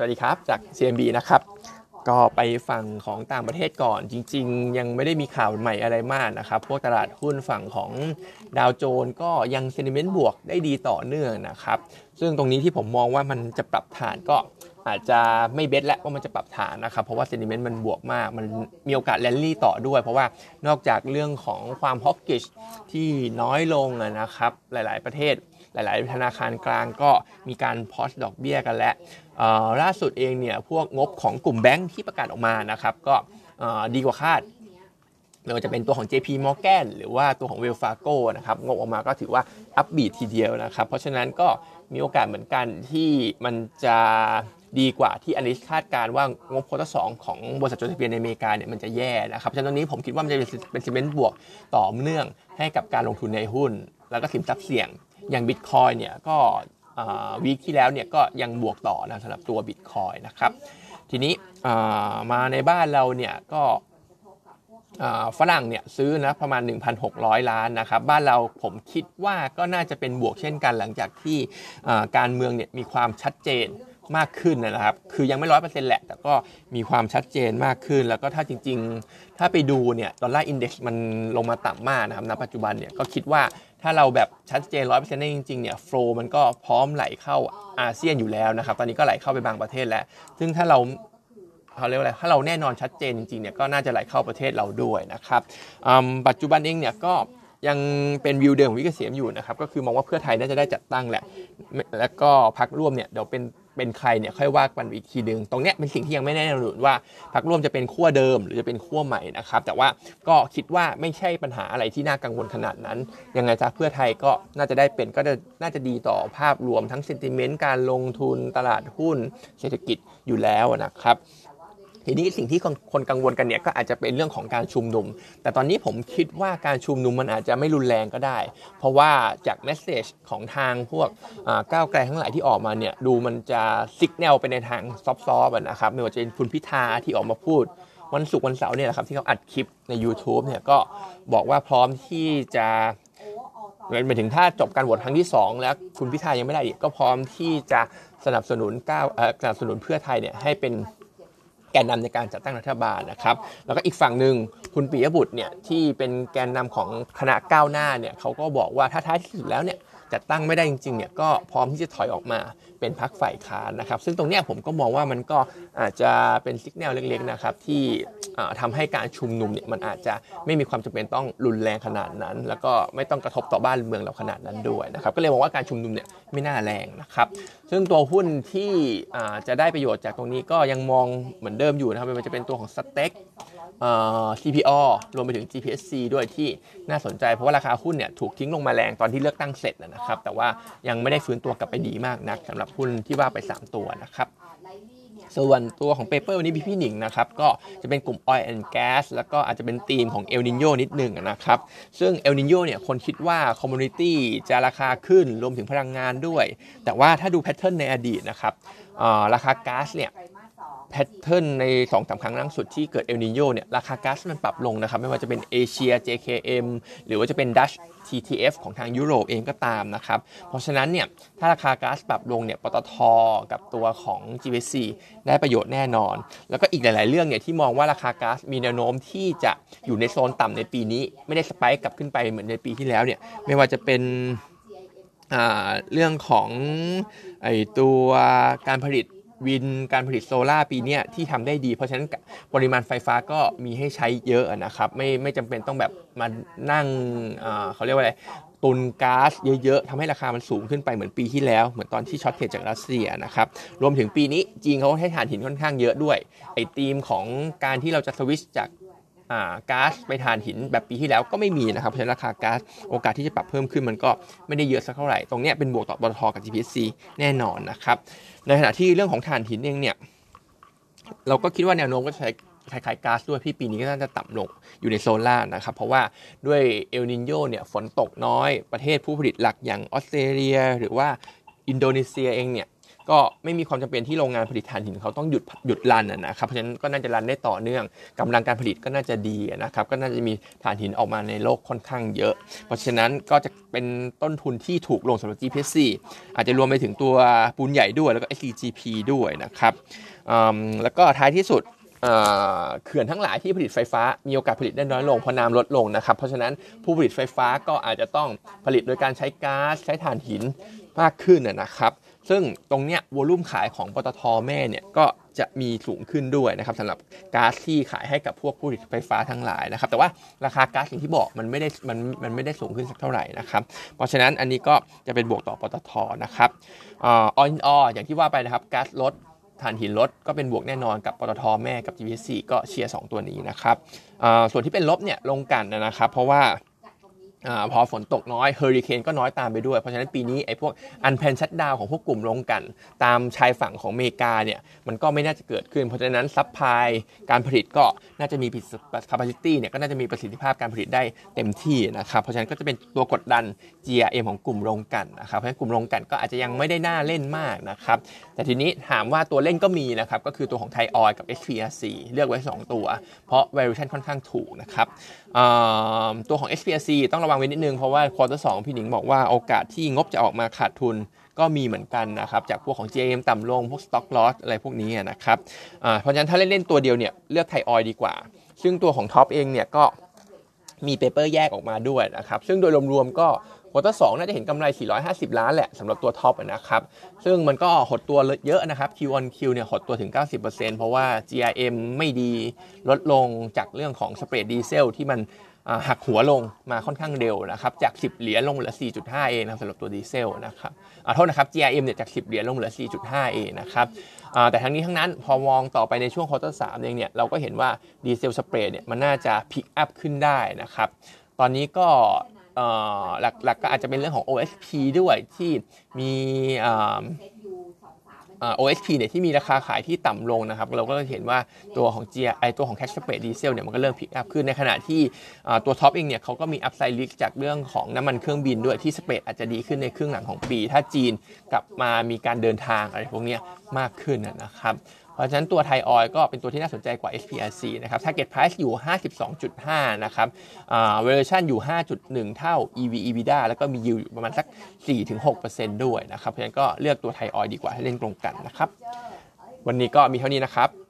สวัสดีครับ จาก CMB นะครับ ก็ไปฝั่งของต่างประเทศก่อน จริง ๆ ยังไม่ได้มีข่าวใหม่อะไรมากนะครับ พวกตลาดหุ้นฝั่งของดาวโจนส์ก็ยัง sentiment บวกได้ดีต่อเนื่องนะครับ ซึ่งตรงนี้ที่ผมมองว่ามันจะปรับฐานก็อาจจะไม่ bet แล้วว่ามันจะปรับฐานนะครับ เพราะว่า sentiment มันบวกมาก มันมีโอกาสแลนลี่ต่อด้วย เพราะว่านอกจากเรื่องของความ hawkish ที่น้อยลงนะครับ หลาย ๆ ประเทศ หลาย ๆ ธนาคารกลางก็มีการพอสดอกเบี้ยกันแล้วล่าสุดเองเนี่ยพวกงบของกลุ่มแบงค์ที่ประกาศออกมานะครับก็ดีกว่าคาดไม่ว่าจะเป็นตัวของ JP Morgan หรือว่าตัวของ Wells Fargo นะครับงบออกมาก็ถือว่าอัพบีททีเดียวนะครับ เพราะฉะนั้นก็มีโอกาสเหมือนกันที่มันจะดีกว่าที่อนิสคาดการว่างบโควตาสองของบริษัทจดทะเบียนในอเมริกาเนี่ยมันจะแย่นะครับ ฉะนั้นตรงนี้ผมคิดว่ามันจะเป็นซีเมนต์บวกต่อเนื่องให้กับการลงทุนในหุ้น แล้วก็สินทรัพย์เสี่ยง อย่างบิตคอยเนี่ยก็วีคที่แล้วเนี่ยก็ยังบวกต่อนะสำหรับตัวบิตคอยนะครับ ทีนี้มาในบ้านเราเนี่ยก็ฝรั่งเนี่ยซื้อนะประมาณ 1,600 ล้านนะครับ บ้านเราผมคิดว่าก็น่าจะเป็นบวกเช่นกันหลังจากที่การเมืองเนี่ยมีความชัดเจนมากขึ้นนะครับ คือยังไม่ร้อยเปอร์เซ็นต์แหละ แต่ก็มีความชัดเจนมากขึ้น แล้วก็ถ้าจริง ๆ ถ้าไปดูเนี่ยดอลลาร์อินเด็กซ์มันลงมาต่ำมากนะครับ ณ ปัจจุบันเนี่ยก็คิดว่า ถ้าเราแบบชัดเจนร้อยเปอร์เซ็นต์ได้จริงๆเนี่ยโฟล์มันก็พร้อมไหลเข้าอาเซียนอยู่แล้วนะครับ ตอนนี้ก็ไหลเข้าไปบางประเทศแล้ว ซึ่งถ้าเราเขาเรียกว่าอะไรถ้าเราแน่นอนชัดเจนจริงๆเนี่ยก็น่าจะไหลเข้าประเทศเราด้วยนะครับปัจจุบันเองเนี่ยก็ยังเป็นวิวเดิมของวิกเกษมอยู่นะครับ ก็คือมองว่าเพื่อไทยน่าจะได้จัดตั้งแหละ แล้วก็พักร่วมเนี่ยเดี๋ยวเป็น เป็นใครเนี่ยค่อยว่ากันอีกทีหนึ่งตรงเนี้ยเป็นสิ่งที่ยังไม่แน่นอนว่าพักร่วมจะเป็นขั้วเดิม หรือจะเป็นขั้วใหม่นะครับ แต่ว่าก็คิดว่าไม่ใช่ปัญหาอะไรที่น่ากังวลขนาดนั้นยังไงจะเพื่อไทยก็น่าจะได้เป็นก็จะน่าจะดีต่อภาพรวมทั้งเซนติเมนต์การลงทุนตลาดหุ้นเศรษฐกิจอยู่แล้วนะครับ ทีนี้สิ่งที่คนกังวลกันเนี่ยก็อาจจะเป็นเรื่องของการชุมนุม แต่ตอนนี้ผมคิดว่าการชุมนุมมันอาจจะไม่รุนแรงก็ได้ เพราะว่าจากเมสเซจของทางพวกก้าวไกลทั้งหลายที่ออกมาเนี่ยดูมันจะสิกแนวไปในทางซอฟต์ๆนะครับไม่ว่าจะเป็นคุณพิธาที่ออกมาพูดวันศุกร์วันเสาร์เนี่ยแหละครับที่เขาอัดคลิปใน YouTube เนี่ยก็บอกว่าพร้อมที่จะหมายถึงถ้าจบการโหวตครั้งที่ 2 แล้วคุณพิธายังไม่ได้อีกก็พร้อมที่จะสนับสนุนก้าวสนับสนุนเพื่อไทยเนี่ยให้เป็น แกนนำในการจัดตั้งรัฐบาลนะครับ แล้วก็อีกฝั่งหนึ่งคุณปิยบุตรเนี่ยที่เป็นแกนนำของคณะก้าวหน้าเนี่ยเขาก็บอกว่าถ้าท้ายที่สุดแล้วเนี่ย จัดตั้งไม่ได้จริงๆเนี่ยก็พร้อมที่จะถอยออกมาเป็นพักฝ่ายค้านนะครับ ซึ่งตรงนี้ผมก็มองว่ามันก็อาจจะเป็นสิกแนลเล็กๆนะครับที่ทำให้การชุมนุมเนี่ยมันอาจจะไม่มีความจำเป็นต้องรุนแรงขนาดนั้น แล้วก็ไม่ต้องกระทบต่อบ้านเมืองเราขนาดนั้นด้วยนะครับก็เลยมองว่าการชุมนุมเนี่ยไม่น่าแรงนะครับซึ่งตัวหุ้นที่จะได้ประโยชน์จากตรงนี้ก็ยังมองเหมือนเดิมอยู่นะครับมันจะเป็นตัวของสเต็ก CPO รวมไปถึง GPSC ด้วยที่น่าสนใจเพราะว่าราคาหุ้นเนี่ยถูกทิ้งลงมาแรงตอนที่เลือกตั้งเสร็จนะครับแต่ว่ายังไม่ได้ฟื้นตัวกลับไปดีมากนักสำหรับหุ้นที่ว่าไป 3 ตัวนะครับส่วนตัวของ paper วันนี้พี่พี่หนิงนะครับก็จะเป็นกลุ่ม Oil and Gas แล้วก็อาจจะเป็นธีมของเอลนีโญนิดหนึ่งนะครับซึ่งเอลนีโญเนี่ยคนคิดว่า commodity จะราคาขึ้นรวมถึงพลังงานด้วย แต่ว่าถ้าดู pattern ในอดีตนะครับราคาก๊าซเนี่ย แพทเทิร์นใน2อสาครั้งล่าสุดที่เกิดเอลนิโยเนี่ยราคาก๊าซมันปรับลงนะครับไม่ว่าจะเป็นเอเชีย JKM หรือว่าจะเป็นดัช TTF ของทางยุโรปเองก็ตามนะครับเพราะฉะนั้นเนี่ยถ้าราคาก๊าซปรับลงเนี่ยปตทกับตัวของ GVC ได้ประโยชน์แน่นอน แล้วก็อีกหลาย ๆ เรื่องเนี่ยที่มองว่าราคาก๊าซมีแนวโน้มที่จะอยู่ในโซนต่ำในปีนี้ ไม่ได้สไปค์กลับขึ้นไปเหมือนในปีที่แล้วเนี่ยไม่ว่าจะเป็นเรื่องของไอตัวการผลิต wind การผลิตโซล่าปีนี้ที่ทำได้ดี เพราะฉะนั้นปริมาณไฟฟ้าก็มีให้ใช้เยอะนะครับไม่ไม่จำเป็นต้องแบบมานั่งเขาเรียกว่าอะไรตุนก๊าซเยอะๆทำให้ราคามันสูงขึ้นไปเหมือนปีที่แล้ว เหมือนตอนที่ shortage จากรัสเซียนะครับ รวมถึงปีนี้จีนเขาใช้ถ่านหินค่อนข้างเยอะด้วย ไอ้ธีมของการที่เราจะสวิชจาก ก๊าซไปถ่านหินแบบปีที่แล้วก็ไม่มีนะครับเพราะฉะนั้นราคาก๊าซโอกาสที่จะปรับเพิ่มขึ้นมันก็ไม่ได้เยอะสักเท่าไหร่ ตรงนี้เป็นบวกต่อปตทกับ GPC แน่นอนนะครับในขณะที่เรื่องของถ่านหินเองเนี่ยเราก็คิดว่าแนวโน้มก็ใช้คล้ายๆก๊าซด้วยพี่ปีนี้ก็น่าจะต่ำลงอยู่ในโซนล่านะครับ เพราะว่าด้วยเอลนินโยเนี่ยฝนตกน้อยประเทศผู้ผลิตหลักอย่างออสเตรเลีย หรือว่าอินโดนีเซียเองเนี่ย ก็ไม่มีความจำเป็นที่โรงงานผลิตถ่านหินเขาต้องหยุดหยุดรันนะครับเพราะฉะนั้นก็น่าจะรันได้ต่อเนื่องกำลังการผลิตก็น่าจะดีนะครับก็น่าจะมีถ่านหินออกมาในโลกค่อนข้างเยอะ เพราะฉะนั้นก็จะเป็นต้นทุนที่ถูกลงสำหรับ GPC อาจจะรวมไปถึงตัวปูนใหญ่ด้วยแล้วก็ SCGP ด้วยนะครับแล้วก็ท้ายที่สุดเขื่อนทั้งหลายที่ผลิตไฟฟ้ามีโอกาสผลิตได้น้อยลงเพราะน้ำลดลงนะครับ เพราะฉะนั้นผู้ผลิตไฟฟ้าก็อาจจะต้องผลิตโดยการใช้ก๊าซใช้ถ่านหินมากขึ้นนะครับ ซึ่งตรงเนี้ยวอลุ่มขายของปตทแม่เนี่ยก็จะมีสูงขึ้นด้วยนะครับสำหรับก๊าซที่ขายให้กับพวกผู้ผลิตไฟฟ้าทั้งหลายนะครับแต่ว่าราคาก๊าซอย่างที่บอกมันไม่ได้มันมันไม่ได้สูงขึ้นสักเท่าไหร่นะครับเพราะฉะนั้นอันนี้ก็จะเป็นบวกต่อปตทนะครับอออินออย่างที่ว่าไปนะครับก๊าซลดถ่านหินลดก็เป็นบวกแน่นอนกับปตทแม่กับ GPC ก็เชียร์2ตัวนี้นะครับส่วนที่เป็นลบเนี่ยลงกันนะครับ เพราะว่า อพอฝนตกน้อยเฮอริเคนก็น้อยตามไปด้วย เพราะฉะนั้นปีนี้ไอ้พวกunplanned shutdown ของพวกกลุ่มโรงกลั่น ตามชายฝั่งของอเมริกาเนี่ยมันก็ไม่น่าจะเกิดขึ้น เพราะฉะนั้น supply การผลิตก็น่าจะมี capacity เนี่ยก็น่าจะมีประสิทธิภาพการผลิตได้เต็มที่นะครับเพราะฉะนั้นก็จะเป็นตัวกดดัน GRM ของกลุ่มโรงกลั่นนะครับเพราะฉะนั้นกลุ่มโรงกลั่นก็อาจจะยังไม่ได้น่าเล่นมากนะครับแต่ทีนี้ถามว่าตัวเล่นก็มีนะครับก็คือตัวของไทยออยล์กับ SPRC เลือกไว้ 2 ตัว เพราะ valuation ค่อนข้างถูกนะครับตัวของ SPRC ต้องระวังไว้นิดนึงเพราะว่า quarter สองพี่หนิงบอกว่าโอกาสที่งบจะออกมาขาดทุนก็มีเหมือนกันนะครับ จากพวกของ GRM ต่ำลง พวก stock loss อะไรพวกนี้นะครับเพราะฉะนั้นถ้าเล่นๆตัวเดียวเนี่ยเลือกไทยออยล์ดีกว่า ซึ่งตัวของท็อปเองเนี่ยก็มี paper แยกออกมาด้วยนะครับ ซึ่งโดยรวมๆก็ quarter สองน่าจะเห็นกำไร 450 ล้านแหละสำหรับตัวท็อปนะครับ ซึ่งมันก็หดตัวเยอะนะครับ Q on Q เนี่ยหดตัวถึง 90%เพราะว่า GRM ไม่ดีลดลงจากเรื่องของ spread ดีเซลที่มัน หักหัวลงมาค่อนข้างเร็วนะครับจาก 10 เหรียญลงเหลือ 4.5 เองนะสำหรับตัวดีเซลนะครับโทษนะครับ GRM เนี่ยจาก 10 เหรียญลงเหลือ 4.5 เองนะครับแต่ทั้งนี้ทั้งนั้นพอมองต่อไปในช่วง quarter สามเองเนี่ยเราก็เห็นว่า diesel spread เนี่ยมันน่าจะ pick up ขึ้นได้นะครับตอนนี้ก็หลักๆก็อาจจะเป็นเรื่องของ OSP ด้วยที่มี OSP เนี่ยที่มีราคาขายที่ต่ำลงนะครับเราก็เห็นว่าตัวของ G ไอตัวของ Crack Spread Diesel เนี่ยมันก็เริ่ม pick up ขึ้นในขณะที่ตัวท็อปเองเนี่ยเขาก็มี upside risk จากเรื่องของน้ำมันเครื่องบินด้วยที่ spread อาจจะดีขึ้นในครึ่งหลังของปี ถ้าจีนกลับมามีการเดินทางอะไรพวกนี้มากขึ้นนะครับ เพราะฉะนั้นตัวไทยออยล์ก็เป็นตัวที่น่าสนใจกว่า SPRC นะครับ target price อยู่ 52.5 นะครับอ่า valuation อยู่ 5.1 เท่า EV EBITDA แล้วก็มี yield อยู่ประมาณสัก 4-6%ด้วยนะครับ เพราะฉะนั้นก็เลือกตัวไทยออยดีกว่าให้เล่นตรงกันนะครับ วันนี้ก็มีเท่านี้นะครับ